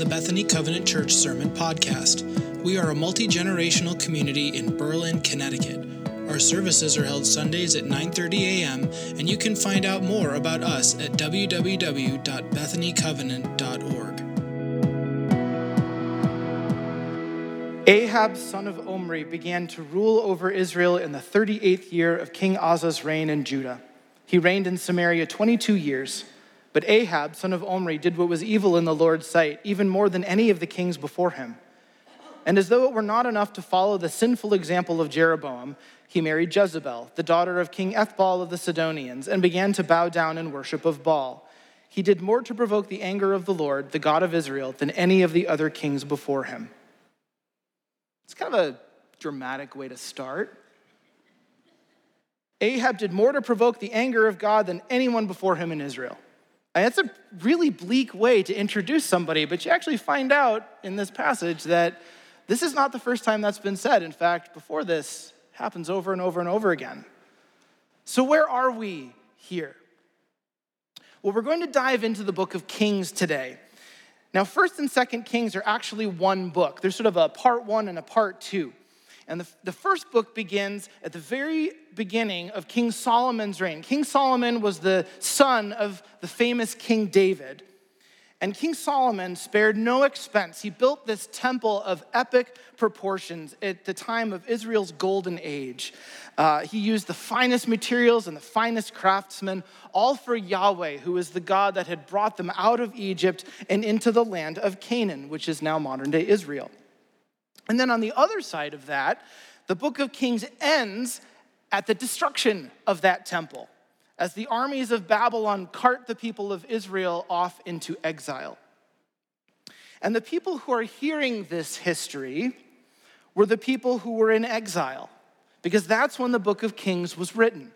the Bethany Covenant Church Sermon Podcast. We are a multi generational community in Berlin, Connecticut. Our services are held Sundays at 9:30 a.m., and you can find out more about us at www.bethanycovenant.org. Ahab, son of Omri, began to rule over Israel in the 38th year of King Asa's reign in Judah. He reigned in Samaria 22 years. But Ahab, son of Omri, did what was evil in the Lord's sight, even more than any of the kings before him. And as though it were not enough to follow the sinful example of Jeroboam, he married Jezebel, the daughter of King Ethbaal of the Sidonians, and began to bow down in worship of Baal. He did more to provoke the anger of the Lord, the God of Israel, than any of the other kings before him. It's kind of a dramatic way to start. Ahab did more to provoke the anger of God than anyone before him in Israel. And it's a really bleak way to introduce somebody, but you actually find out in this passage that this is not the first time that's been said. In fact, before this happens over and over and over again. So, where are we here? Well, we're going to dive into the book of Kings today. Now, 1st and 2nd Kings are actually one book. There's sort of a part one and a part two. And the, the first book begins at the very beginning of King Solomon's reign. King Solomon was the son of the famous King David. And King Solomon spared no expense. He built this temple of epic proportions at the time of Israel's golden age. Uh, he used the finest materials and the finest craftsmen, all for Yahweh, who is the God that had brought them out of Egypt and into the land of Canaan, which is now modern day Israel. And then on the other side of that, the book of Kings ends at the destruction of that temple as the armies of Babylon cart the people of Israel off into exile. And the people who are hearing this history were the people who were in exile, because that's when the book of Kings was written.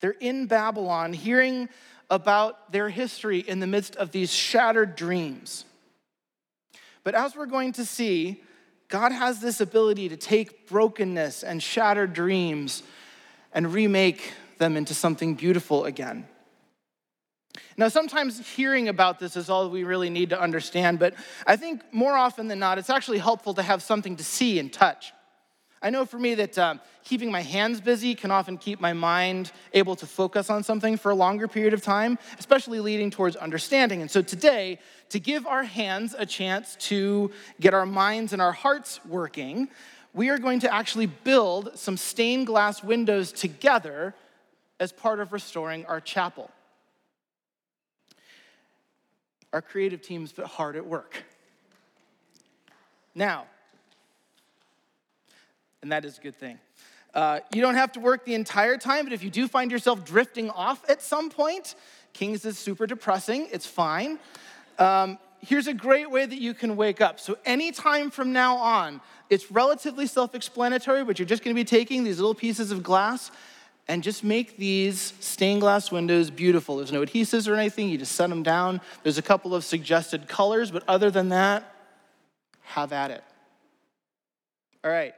They're in Babylon hearing about their history in the midst of these shattered dreams. But as we're going to see, God has this ability to take brokenness and shattered dreams and remake them into something beautiful again. Now, sometimes hearing about this is all we really need to understand, but I think more often than not, it's actually helpful to have something to see and touch. I know for me that um, keeping my hands busy can often keep my mind able to focus on something for a longer period of time, especially leading towards understanding. And so today, to give our hands a chance to get our minds and our hearts working, we are going to actually build some stained glass windows together as part of restoring our chapel. Our creative team's hard at work. Now, and that is a good thing. Uh, you don't have to work the entire time, but if you do find yourself drifting off at some point, Kings is super depressing, it's fine. Um, here's a great way that you can wake up. So, anytime from now on, it's relatively self explanatory, but you're just gonna be taking these little pieces of glass and just make these stained glass windows beautiful. There's no adhesives or anything, you just set them down. There's a couple of suggested colors, but other than that, have at it. All right.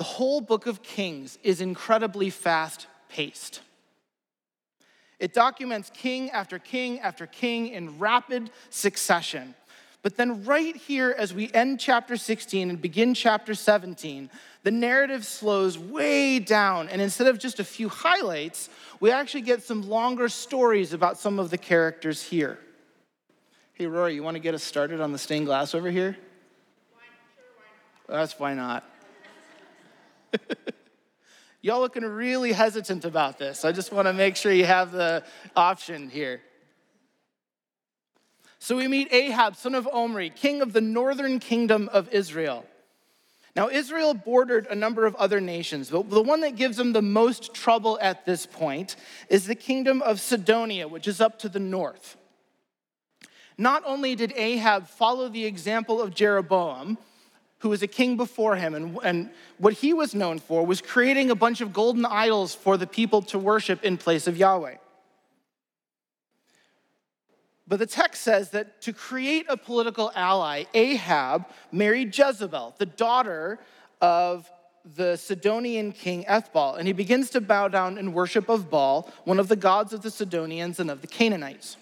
The whole book of Kings is incredibly fast paced. It documents king after king after king in rapid succession. But then, right here, as we end chapter 16 and begin chapter 17, the narrative slows way down. And instead of just a few highlights, we actually get some longer stories about some of the characters here. Hey, Rory, you want to get us started on the stained glass over here? Why, sure, why That's why not. Y'all looking really hesitant about this. I just want to make sure you have the option here. So we meet Ahab, son of Omri, king of the northern kingdom of Israel. Now, Israel bordered a number of other nations, but the one that gives them the most trouble at this point is the kingdom of Sidonia, which is up to the north. Not only did Ahab follow the example of Jeroboam, who was a king before him. And, and what he was known for was creating a bunch of golden idols for the people to worship in place of Yahweh. But the text says that to create a political ally, Ahab married Jezebel, the daughter of the Sidonian king Ethbaal, and he begins to bow down in worship of Baal, one of the gods of the Sidonians and of the Canaanites.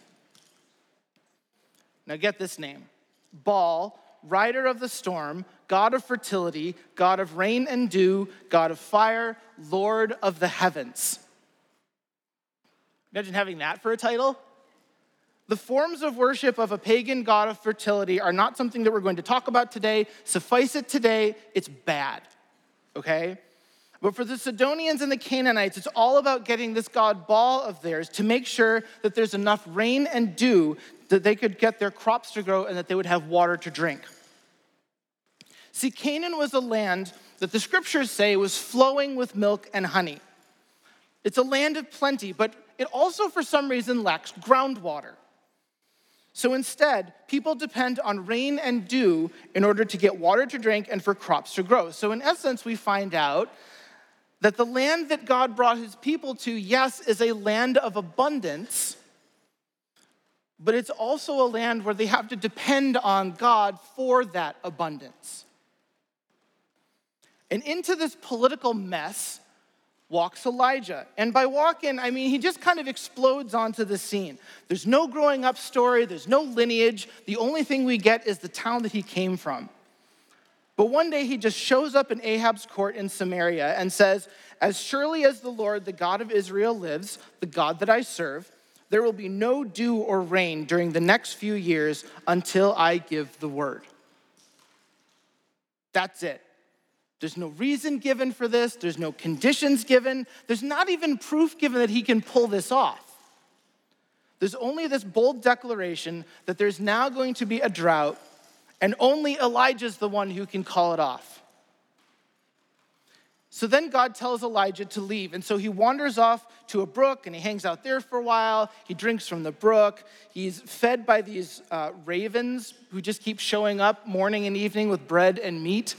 Now get this name Baal, rider of the storm, God of fertility, God of rain and dew, God of fire, Lord of the heavens. Imagine having that for a title. The forms of worship of a pagan god of fertility are not something that we're going to talk about today. Suffice it today, it's bad, okay? But for the Sidonians and the Canaanites, it's all about getting this god Baal of theirs to make sure that there's enough rain and dew that they could get their crops to grow and that they would have water to drink. See, Canaan was a land that the scriptures say was flowing with milk and honey. It's a land of plenty, but it also, for some reason, lacks groundwater. So instead, people depend on rain and dew in order to get water to drink and for crops to grow. So, in essence, we find out that the land that God brought his people to, yes, is a land of abundance, but it's also a land where they have to depend on God for that abundance. And into this political mess, walks Elijah. And by walk in, I mean he just kind of explodes onto the scene. There's no growing up story, there's no lineage. The only thing we get is the town that he came from. But one day he just shows up in Ahab's court in Samaria and says, As surely as the Lord, the God of Israel, lives, the God that I serve, there will be no dew or rain during the next few years until I give the word. That's it. There's no reason given for this, there's no conditions given, there's not even proof given that he can pull this off. There's only this bold declaration that there's now going to be a drought, and only Elijah's the one who can call it off. So then God tells Elijah to leave. And so he wanders off to a brook and he hangs out there for a while. He drinks from the brook. He's fed by these uh, ravens who just keep showing up morning and evening with bread and meat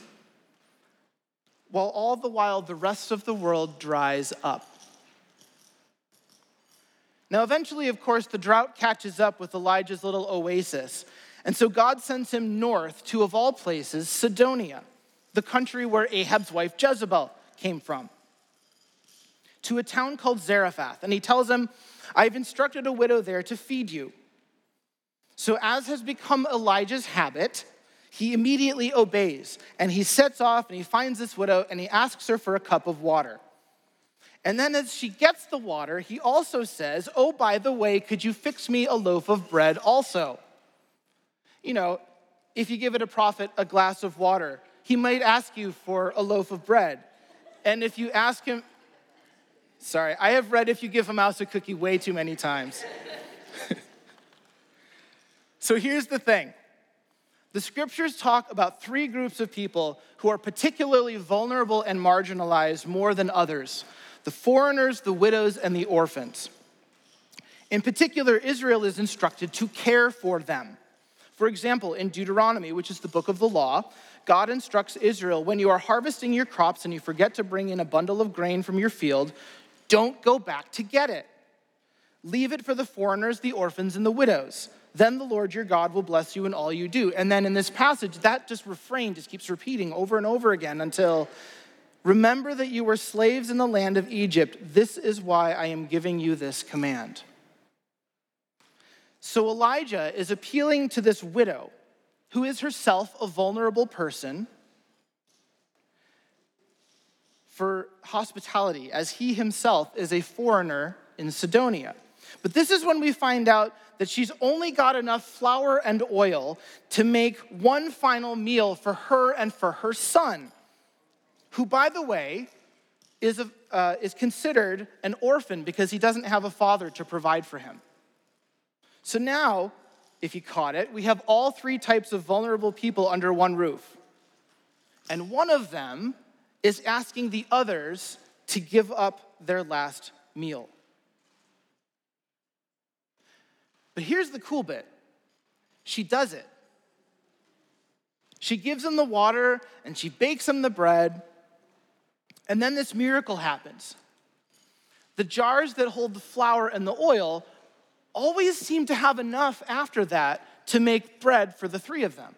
while all the while the rest of the world dries up. Now, eventually, of course, the drought catches up with Elijah's little oasis. And so God sends him north to, of all places, Sidonia, the country where Ahab's wife Jezebel came from, to a town called Zarephath. And he tells him, I've instructed a widow there to feed you. So, as has become Elijah's habit, he immediately obeys and he sets off and he finds this widow and he asks her for a cup of water. And then, as she gets the water, he also says, Oh, by the way, could you fix me a loaf of bread also? You know, if you give it a prophet a glass of water, he might ask you for a loaf of bread. And if you ask him, sorry, I have read if you give a mouse a cookie way too many times. so here's the thing the scriptures talk about three groups of people who are particularly vulnerable and marginalized more than others the foreigners, the widows, and the orphans. In particular, Israel is instructed to care for them. For example, in Deuteronomy, which is the book of the law, God instructs Israel when you are harvesting your crops and you forget to bring in a bundle of grain from your field, don't go back to get it. Leave it for the foreigners, the orphans, and the widows then the Lord your God will bless you in all you do. And then in this passage, that just refrain just keeps repeating over and over again until remember that you were slaves in the land of Egypt. This is why I am giving you this command. So Elijah is appealing to this widow, who is herself a vulnerable person, for hospitality, as he himself is a foreigner in Sidonia. But this is when we find out that she's only got enough flour and oil to make one final meal for her and for her son, who, by the way, is, a, uh, is considered an orphan because he doesn't have a father to provide for him. So now, if you caught it, we have all three types of vulnerable people under one roof. And one of them is asking the others to give up their last meal. But here's the cool bit she does it. She gives him the water and she bakes him the bread. And then this miracle happens. The jars that hold the flour and the oil always seem to have enough after that to make bread for the three of them.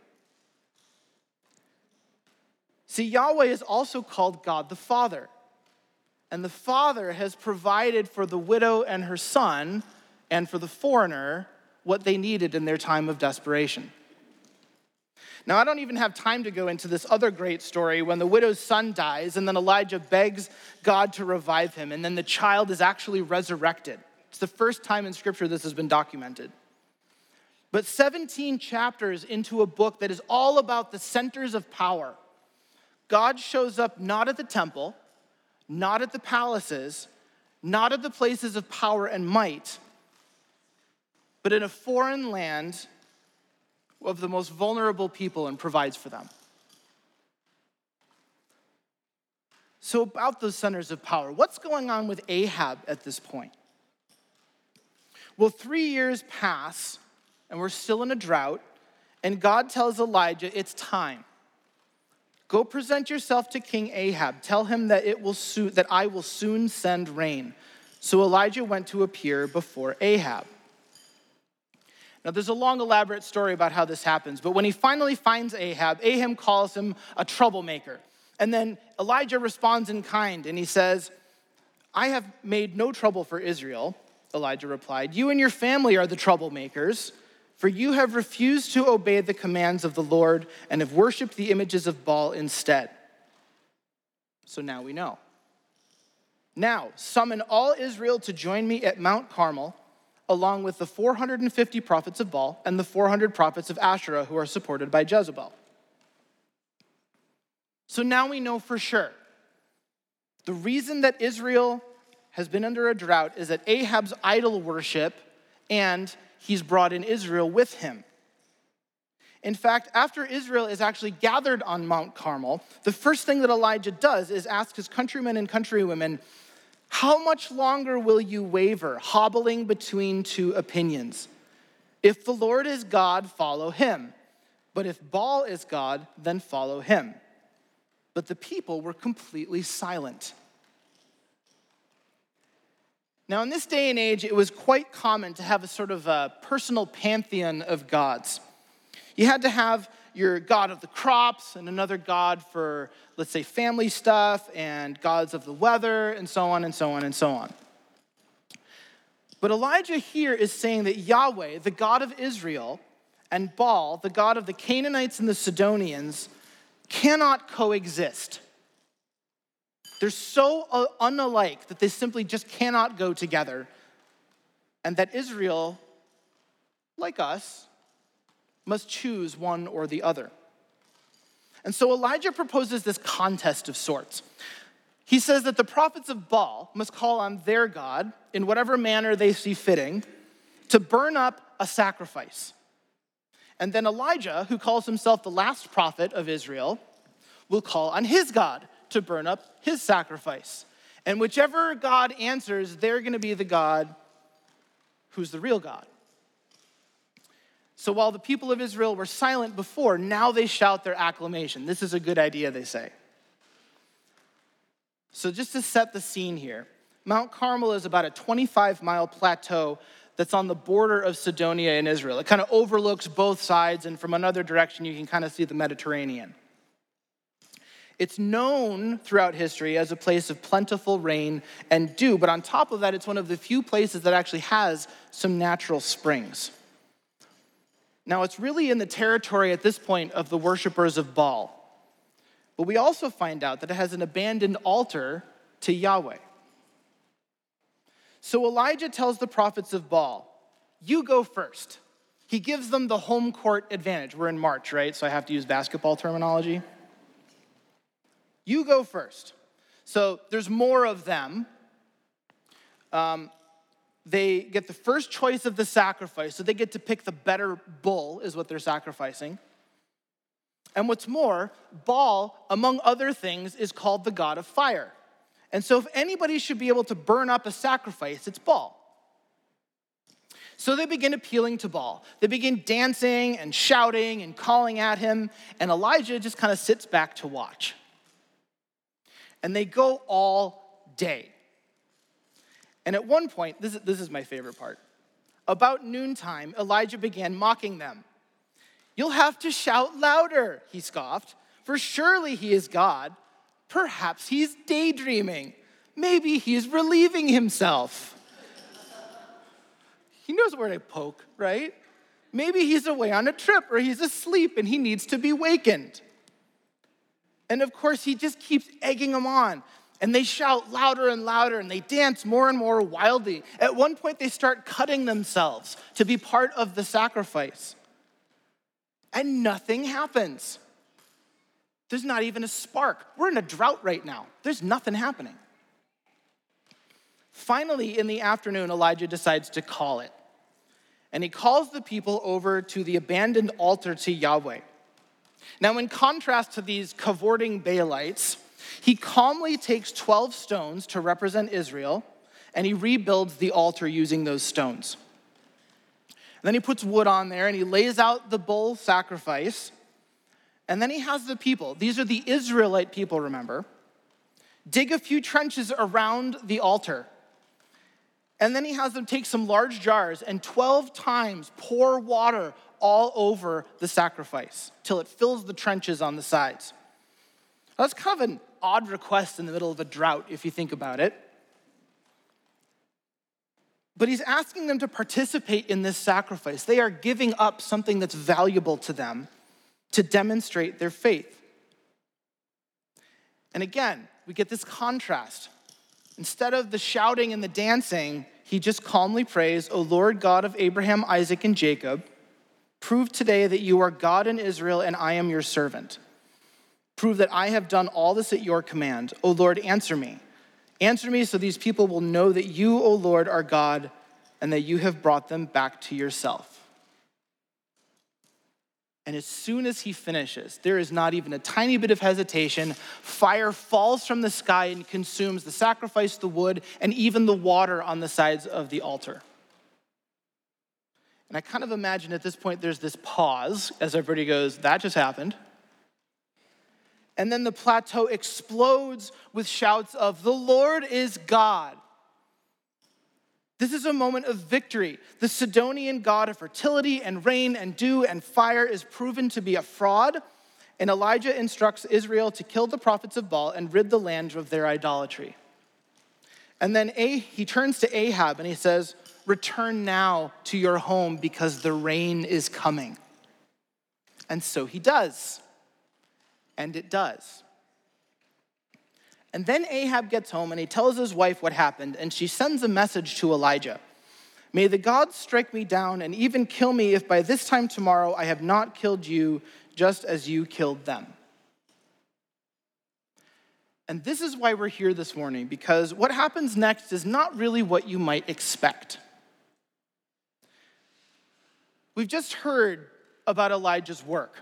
See, Yahweh is also called God the Father. And the Father has provided for the widow and her son and for the foreigner what they needed in their time of desperation. Now, I don't even have time to go into this other great story when the widow's son dies, and then Elijah begs God to revive him, and then the child is actually resurrected. It's the first time in Scripture this has been documented. But 17 chapters into a book that is all about the centers of power, God shows up not at the temple, not at the palaces, not at the places of power and might, but in a foreign land of the most vulnerable people and provides for them. So, about those centers of power, what's going on with Ahab at this point? Well, three years pass, and we're still in a drought, and God tells Elijah, It's time. Go present yourself to King Ahab. Tell him that, it will soon, that I will soon send rain. So Elijah went to appear before Ahab. Now, there's a long, elaborate story about how this happens, but when he finally finds Ahab, Ahab calls him a troublemaker. And then Elijah responds in kind and he says, I have made no trouble for Israel. Elijah replied, You and your family are the troublemakers, for you have refused to obey the commands of the Lord and have worshiped the images of Baal instead. So now we know. Now, summon all Israel to join me at Mount Carmel along with the 450 prophets of Baal and the 400 prophets of Asherah who are supported by Jezebel. So now we know for sure the reason that Israel has been under a drought is that Ahab's idol worship and he's brought in Israel with him. In fact, after Israel is actually gathered on Mount Carmel, the first thing that Elijah does is ask his countrymen and countrywomen, how much longer will you waver, hobbling between two opinions? If the Lord is God, follow him. But if Baal is God, then follow him. But the people were completely silent. Now, in this day and age, it was quite common to have a sort of a personal pantheon of gods. You had to have your God of the crops and another God for, let's say, family stuff and gods of the weather and so on and so on and so on. But Elijah here is saying that Yahweh, the God of Israel, and Baal, the God of the Canaanites and the Sidonians, cannot coexist. They're so uh, unalike that they simply just cannot go together. And that Israel, like us, must choose one or the other. And so Elijah proposes this contest of sorts. He says that the prophets of Baal must call on their God in whatever manner they see fitting to burn up a sacrifice. And then Elijah, who calls himself the last prophet of Israel, will call on his God to burn up his sacrifice. And whichever God answers, they're going to be the God who's the real God. So while the people of Israel were silent before, now they shout their acclamation. This is a good idea, they say. So, just to set the scene here, Mount Carmel is about a 25 mile plateau that's on the border of Sidonia in Israel. It kind of overlooks both sides, and from another direction, you can kind of see the Mediterranean. It's known throughout history as a place of plentiful rain and dew, but on top of that, it's one of the few places that actually has some natural springs. Now, it's really in the territory at this point of the worshippers of Baal. But we also find out that it has an abandoned altar to Yahweh. So Elijah tells the prophets of Baal, You go first. He gives them the home court advantage. We're in March, right? So I have to use basketball terminology. You go first. So there's more of them. Um, they get the first choice of the sacrifice, so they get to pick the better bull, is what they're sacrificing. And what's more, Baal, among other things, is called the god of fire. And so, if anybody should be able to burn up a sacrifice, it's Baal. So they begin appealing to Baal. They begin dancing and shouting and calling at him, and Elijah just kind of sits back to watch. And they go all day. And at one point, this is, this is my favorite part. About noontime, Elijah began mocking them. You'll have to shout louder, he scoffed, for surely he is God. Perhaps he's daydreaming. Maybe he's relieving himself. he knows where to poke, right? Maybe he's away on a trip or he's asleep and he needs to be wakened. And of course, he just keeps egging them on. And they shout louder and louder and they dance more and more wildly. At one point, they start cutting themselves to be part of the sacrifice. And nothing happens. There's not even a spark. We're in a drought right now, there's nothing happening. Finally, in the afternoon, Elijah decides to call it. And he calls the people over to the abandoned altar to Yahweh. Now, in contrast to these cavorting Baalites, he calmly takes 12 stones to represent Israel and he rebuilds the altar using those stones. And then he puts wood on there and he lays out the bull sacrifice. And then he has the people, these are the Israelite people, remember, dig a few trenches around the altar. And then he has them take some large jars and 12 times pour water all over the sacrifice till it fills the trenches on the sides. That's kind of an odd request in the middle of a drought, if you think about it. But he's asking them to participate in this sacrifice. They are giving up something that's valuable to them to demonstrate their faith. And again, we get this contrast. Instead of the shouting and the dancing, he just calmly prays, O Lord God of Abraham, Isaac, and Jacob, prove today that you are God in Israel and I am your servant. Prove that I have done all this at your command. O Lord, answer me. Answer me so these people will know that you, O Lord, are God and that you have brought them back to yourself. And as soon as he finishes, there is not even a tiny bit of hesitation. Fire falls from the sky and consumes the sacrifice, the wood, and even the water on the sides of the altar. And I kind of imagine at this point there's this pause as everybody goes, That just happened. And then the plateau explodes with shouts of, The Lord is God. This is a moment of victory. The Sidonian god of fertility and rain and dew and fire is proven to be a fraud, and Elijah instructs Israel to kill the prophets of Baal and rid the land of their idolatry. And then he turns to Ahab and he says, Return now to your home because the rain is coming. And so he does and it does. And then Ahab gets home and he tells his wife what happened, and she sends a message to Elijah May the gods strike me down and even kill me if by this time tomorrow I have not killed you just as you killed them. And this is why we're here this morning, because what happens next is not really what you might expect. We've just heard about Elijah's work.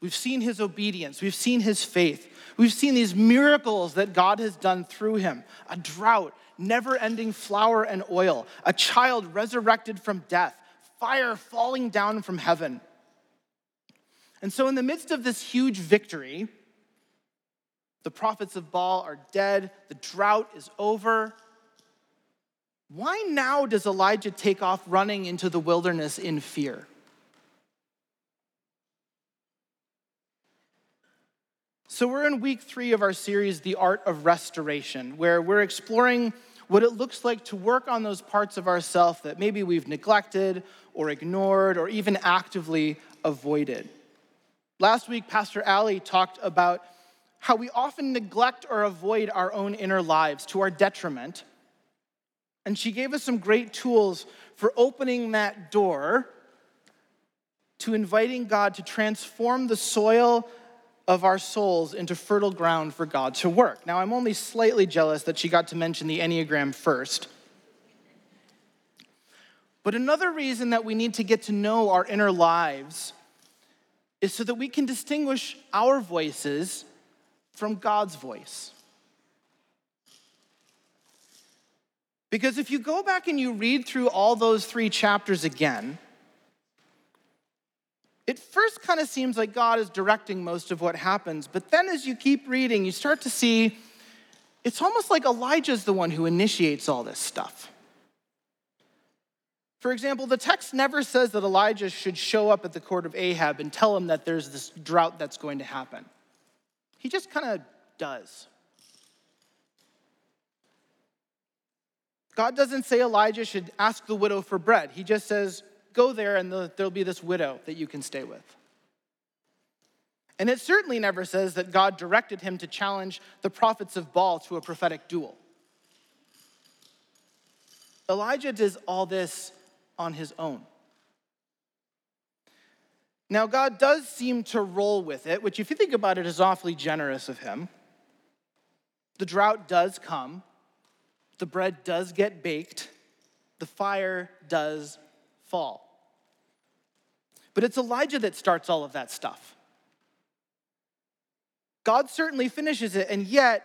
We've seen his obedience. We've seen his faith. We've seen these miracles that God has done through him a drought, never ending flour and oil, a child resurrected from death, fire falling down from heaven. And so, in the midst of this huge victory, the prophets of Baal are dead, the drought is over. Why now does Elijah take off running into the wilderness in fear? So, we're in week three of our series, The Art of Restoration, where we're exploring what it looks like to work on those parts of ourself that maybe we've neglected or ignored or even actively avoided. Last week, Pastor Ali talked about how we often neglect or avoid our own inner lives to our detriment. And she gave us some great tools for opening that door to inviting God to transform the soil of our souls into fertile ground for God to work. Now, I'm only slightly jealous that she got to mention the Enneagram first. But another reason that we need to get to know our inner lives is so that we can distinguish our voices from God's voice. Because if you go back and you read through all those three chapters again, it first kind of seems like God is directing most of what happens, but then as you keep reading, you start to see it's almost like Elijah's the one who initiates all this stuff. For example, the text never says that Elijah should show up at the court of Ahab and tell him that there's this drought that's going to happen. He just kind of does. God doesn't say Elijah should ask the widow for bread. He just says, Go there and there'll be this widow that you can stay with. And it certainly never says that God directed him to challenge the prophets of Baal to a prophetic duel. Elijah does all this on his own. Now, God does seem to roll with it, which, if you think about it, is awfully generous of him. The drought does come, the bread does get baked, the fire does fall. But it's Elijah that starts all of that stuff. God certainly finishes it, and yet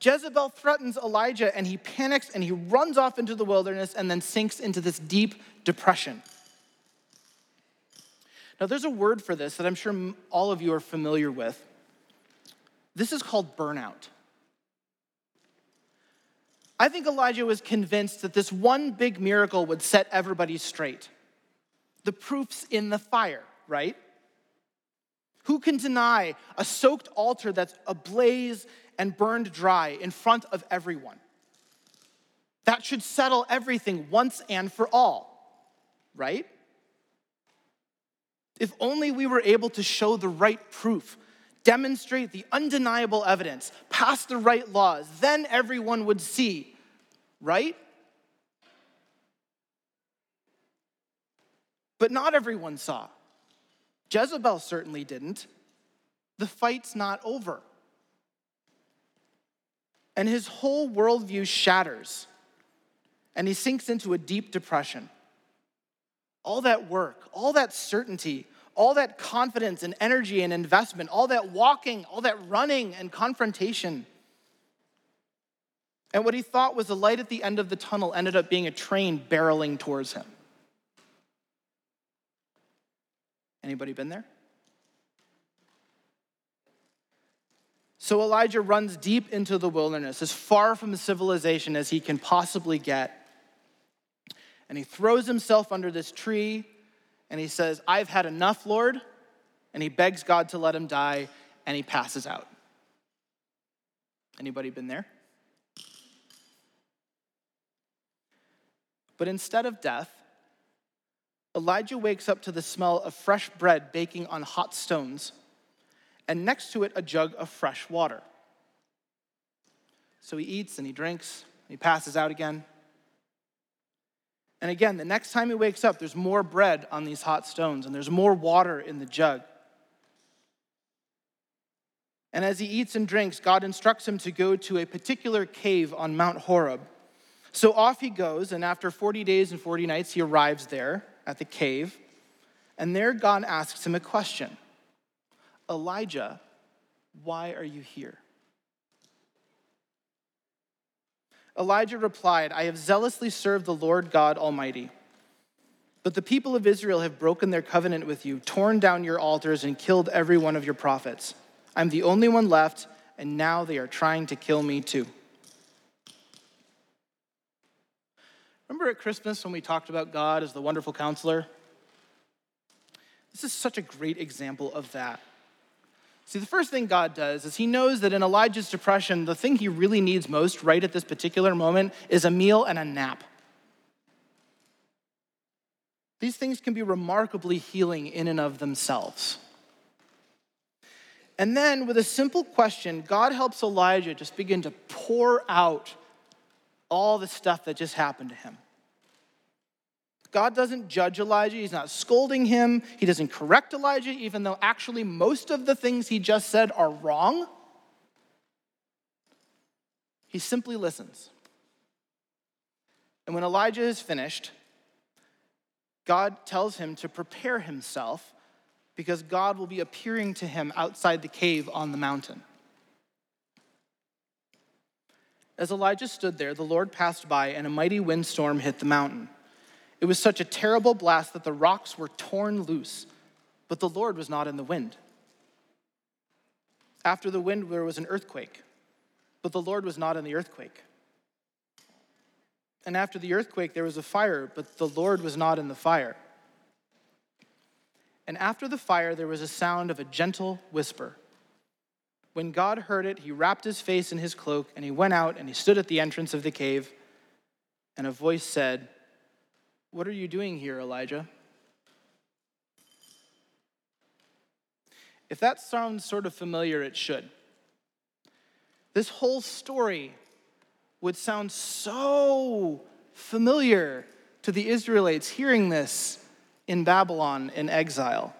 Jezebel threatens Elijah, and he panics and he runs off into the wilderness and then sinks into this deep depression. Now, there's a word for this that I'm sure all of you are familiar with. This is called burnout. I think Elijah was convinced that this one big miracle would set everybody straight. The proof's in the fire, right? Who can deny a soaked altar that's ablaze and burned dry in front of everyone? That should settle everything once and for all, right? If only we were able to show the right proof, demonstrate the undeniable evidence, pass the right laws, then everyone would see, right? But not everyone saw. Jezebel certainly didn't. The fight's not over. And his whole worldview shatters, and he sinks into a deep depression. All that work, all that certainty, all that confidence and energy and investment, all that walking, all that running and confrontation. And what he thought was a light at the end of the tunnel ended up being a train barreling towards him. Anybody been there? So Elijah runs deep into the wilderness, as far from civilization as he can possibly get. And he throws himself under this tree and he says, I've had enough, Lord. And he begs God to let him die and he passes out. Anybody been there? But instead of death, Elijah wakes up to the smell of fresh bread baking on hot stones, and next to it, a jug of fresh water. So he eats and he drinks, and he passes out again. And again, the next time he wakes up, there's more bread on these hot stones, and there's more water in the jug. And as he eats and drinks, God instructs him to go to a particular cave on Mount Horeb. So off he goes, and after 40 days and 40 nights, he arrives there at the cave, and there God asks him a question Elijah, why are you here? Elijah replied, I have zealously served the Lord God Almighty. But the people of Israel have broken their covenant with you, torn down your altars, and killed every one of your prophets. I'm the only one left, and now they are trying to kill me too. Remember at Christmas when we talked about God as the wonderful counselor? This is such a great example of that. See, the first thing God does is he knows that in Elijah's depression, the thing he really needs most right at this particular moment is a meal and a nap. These things can be remarkably healing in and of themselves. And then, with a simple question, God helps Elijah just begin to pour out all the stuff that just happened to him. God doesn't judge Elijah. He's not scolding him. He doesn't correct Elijah, even though actually most of the things he just said are wrong. He simply listens. And when Elijah is finished, God tells him to prepare himself because God will be appearing to him outside the cave on the mountain. As Elijah stood there, the Lord passed by, and a mighty windstorm hit the mountain. It was such a terrible blast that the rocks were torn loose, but the Lord was not in the wind. After the wind, there was an earthquake, but the Lord was not in the earthquake. And after the earthquake, there was a fire, but the Lord was not in the fire. And after the fire, there was a sound of a gentle whisper. When God heard it, he wrapped his face in his cloak and he went out and he stood at the entrance of the cave. And a voice said, What are you doing here, Elijah? If that sounds sort of familiar, it should. This whole story would sound so familiar to the Israelites hearing this in Babylon in exile.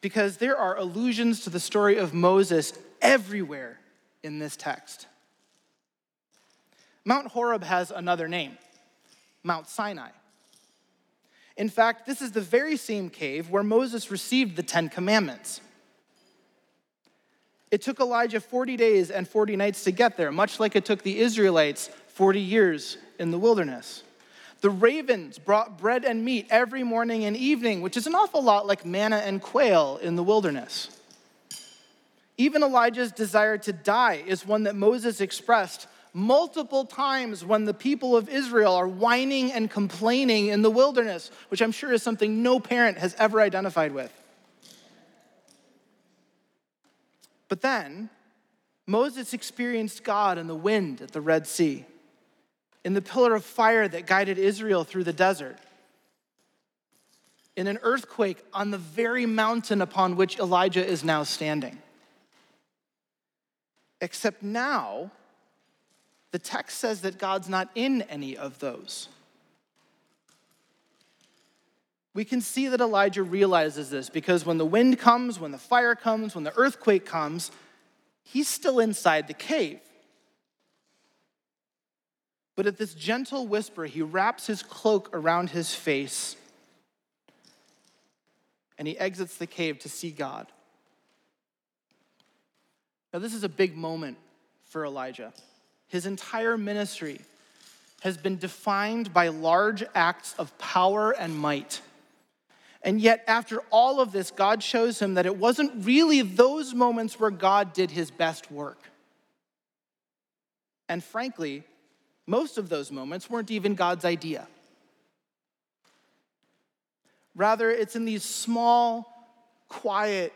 Because there are allusions to the story of Moses everywhere in this text. Mount Horeb has another name Mount Sinai. In fact, this is the very same cave where Moses received the Ten Commandments. It took Elijah 40 days and 40 nights to get there, much like it took the Israelites 40 years in the wilderness. The ravens brought bread and meat every morning and evening, which is an awful lot like manna and quail in the wilderness. Even Elijah's desire to die is one that Moses expressed multiple times when the people of Israel are whining and complaining in the wilderness, which I'm sure is something no parent has ever identified with. But then, Moses experienced God in the wind at the Red Sea, in the pillar of fire that guided Israel through the desert, in an earthquake on the very mountain upon which Elijah is now standing. Except now, the text says that God's not in any of those. We can see that Elijah realizes this because when the wind comes, when the fire comes, when the earthquake comes, he's still inside the cave. But at this gentle whisper, he wraps his cloak around his face and he exits the cave to see God. Now, this is a big moment for Elijah. His entire ministry has been defined by large acts of power and might. And yet, after all of this, God shows him that it wasn't really those moments where God did his best work. And frankly, most of those moments weren't even God's idea. Rather, it's in these small, quiet,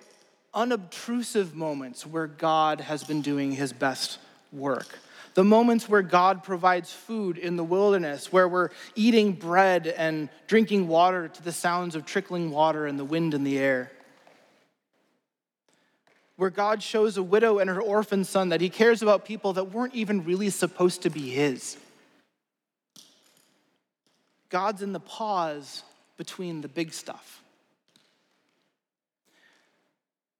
unobtrusive moments where God has been doing his best work the moments where God provides food in the wilderness, where we're eating bread and drinking water to the sounds of trickling water and the wind in the air. Where God shows a widow and her orphan son that he cares about people that weren't even really supposed to be his. God's in the pause between the big stuff.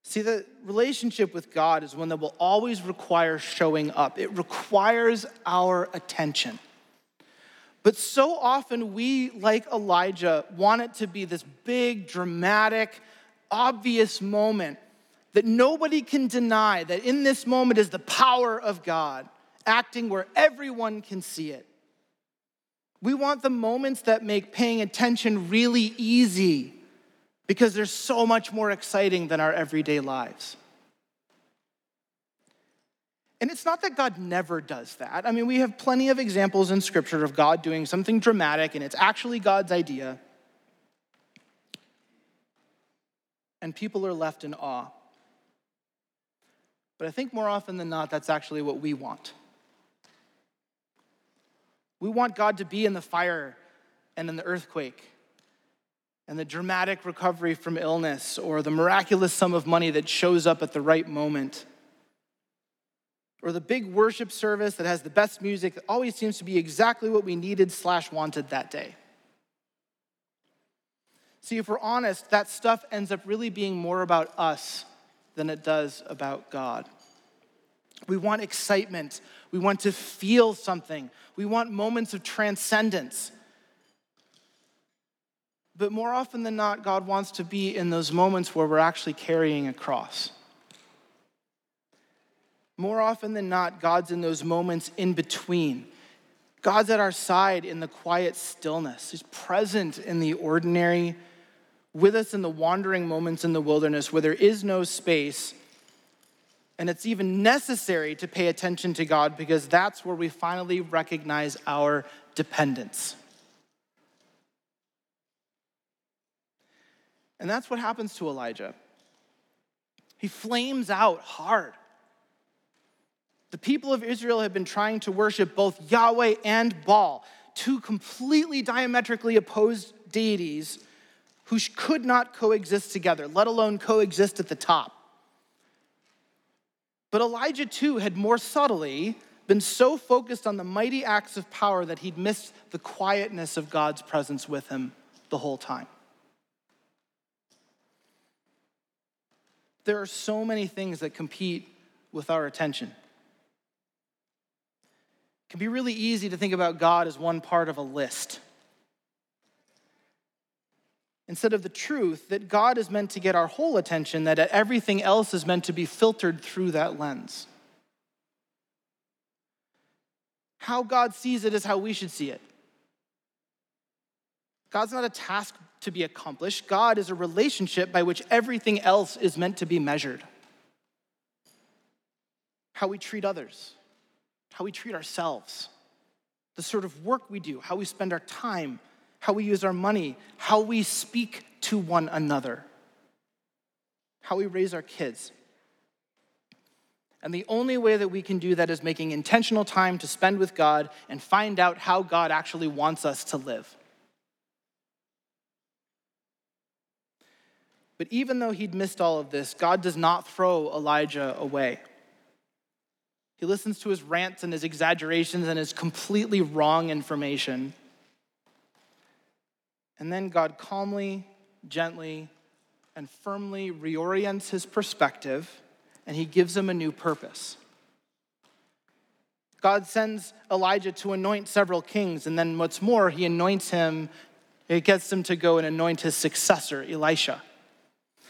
See, the relationship with God is one that will always require showing up, it requires our attention. But so often we, like Elijah, want it to be this big, dramatic, obvious moment that nobody can deny that in this moment is the power of God acting where everyone can see it. We want the moments that make paying attention really easy because they're so much more exciting than our everyday lives. And it's not that God never does that. I mean, we have plenty of examples in Scripture of God doing something dramatic and it's actually God's idea. And people are left in awe. But I think more often than not, that's actually what we want. We want God to be in the fire and in the earthquake and the dramatic recovery from illness or the miraculous sum of money that shows up at the right moment or the big worship service that has the best music that always seems to be exactly what we needed slash wanted that day see if we're honest that stuff ends up really being more about us than it does about god we want excitement we want to feel something we want moments of transcendence but more often than not, God wants to be in those moments where we're actually carrying a cross. More often than not, God's in those moments in between. God's at our side in the quiet stillness. He's present in the ordinary, with us in the wandering moments in the wilderness where there is no space. And it's even necessary to pay attention to God because that's where we finally recognize our dependence. And that's what happens to Elijah. He flames out hard. The people of Israel have been trying to worship both Yahweh and Baal, two completely diametrically opposed deities who could not coexist together, let alone coexist at the top. But Elijah, too, had more subtly been so focused on the mighty acts of power that he'd missed the quietness of God's presence with him the whole time. There are so many things that compete with our attention. It can be really easy to think about God as one part of a list. Instead of the truth that God is meant to get our whole attention, that everything else is meant to be filtered through that lens. How God sees it is how we should see it. God's not a task to be accomplished, God is a relationship by which everything else is meant to be measured. How we treat others, how we treat ourselves, the sort of work we do, how we spend our time, how we use our money, how we speak to one another, how we raise our kids. And the only way that we can do that is making intentional time to spend with God and find out how God actually wants us to live. But even though he'd missed all of this, God does not throw Elijah away. He listens to his rants and his exaggerations and his completely wrong information. And then God calmly, gently, and firmly reorients his perspective and he gives him a new purpose. God sends Elijah to anoint several kings, and then what's more, he anoints him, it gets him to go and anoint his successor, Elisha.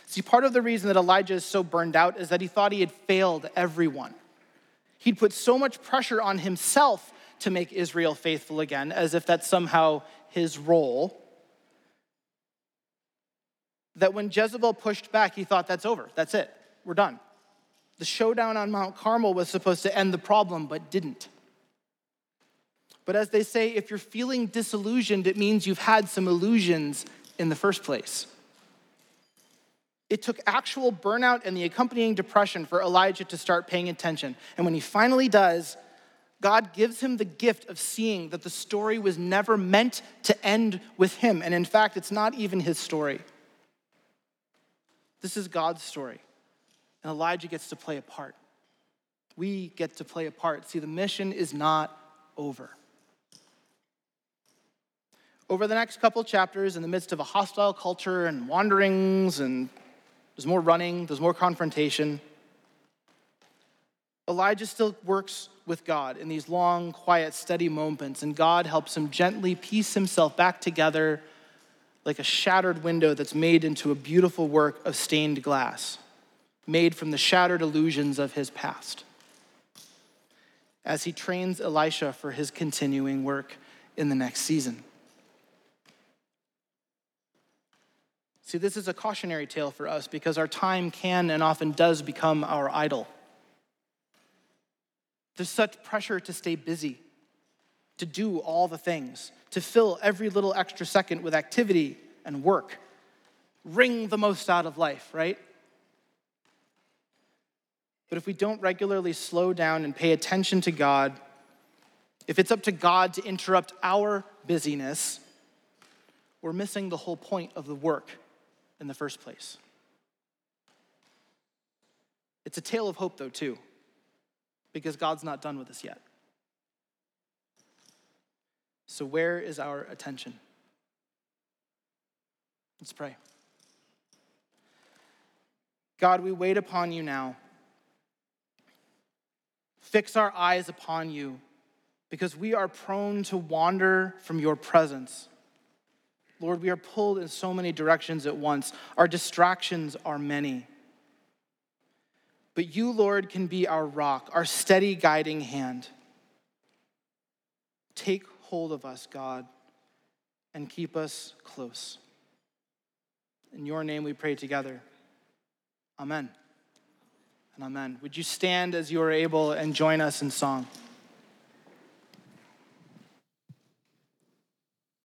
See, part of the reason that Elijah is so burned out is that he thought he had failed everyone. He'd put so much pressure on himself to make Israel faithful again, as if that's somehow his role, that when Jezebel pushed back, he thought, that's over, that's it, we're done. The showdown on Mount Carmel was supposed to end the problem, but didn't. But as they say, if you're feeling disillusioned, it means you've had some illusions in the first place. It took actual burnout and the accompanying depression for Elijah to start paying attention. And when he finally does, God gives him the gift of seeing that the story was never meant to end with him. And in fact, it's not even his story. This is God's story. And Elijah gets to play a part. We get to play a part. See, the mission is not over. Over the next couple chapters, in the midst of a hostile culture and wanderings and there's more running, there's more confrontation. Elijah still works with God in these long, quiet, steady moments, and God helps him gently piece himself back together like a shattered window that's made into a beautiful work of stained glass, made from the shattered illusions of his past. As he trains Elisha for his continuing work in the next season. See, this is a cautionary tale for us because our time can and often does become our idol. There's such pressure to stay busy, to do all the things, to fill every little extra second with activity and work, wring the most out of life, right? But if we don't regularly slow down and pay attention to God, if it's up to God to interrupt our busyness, we're missing the whole point of the work in the first place. It's a tale of hope, though, too, because God's not done with us yet. So, where is our attention? Let's pray. God, we wait upon you now. Fix our eyes upon you because we are prone to wander from your presence. Lord, we are pulled in so many directions at once. Our distractions are many. But you, Lord, can be our rock, our steady guiding hand. Take hold of us, God, and keep us close. In your name we pray together. Amen and amen. Would you stand as you are able and join us in song?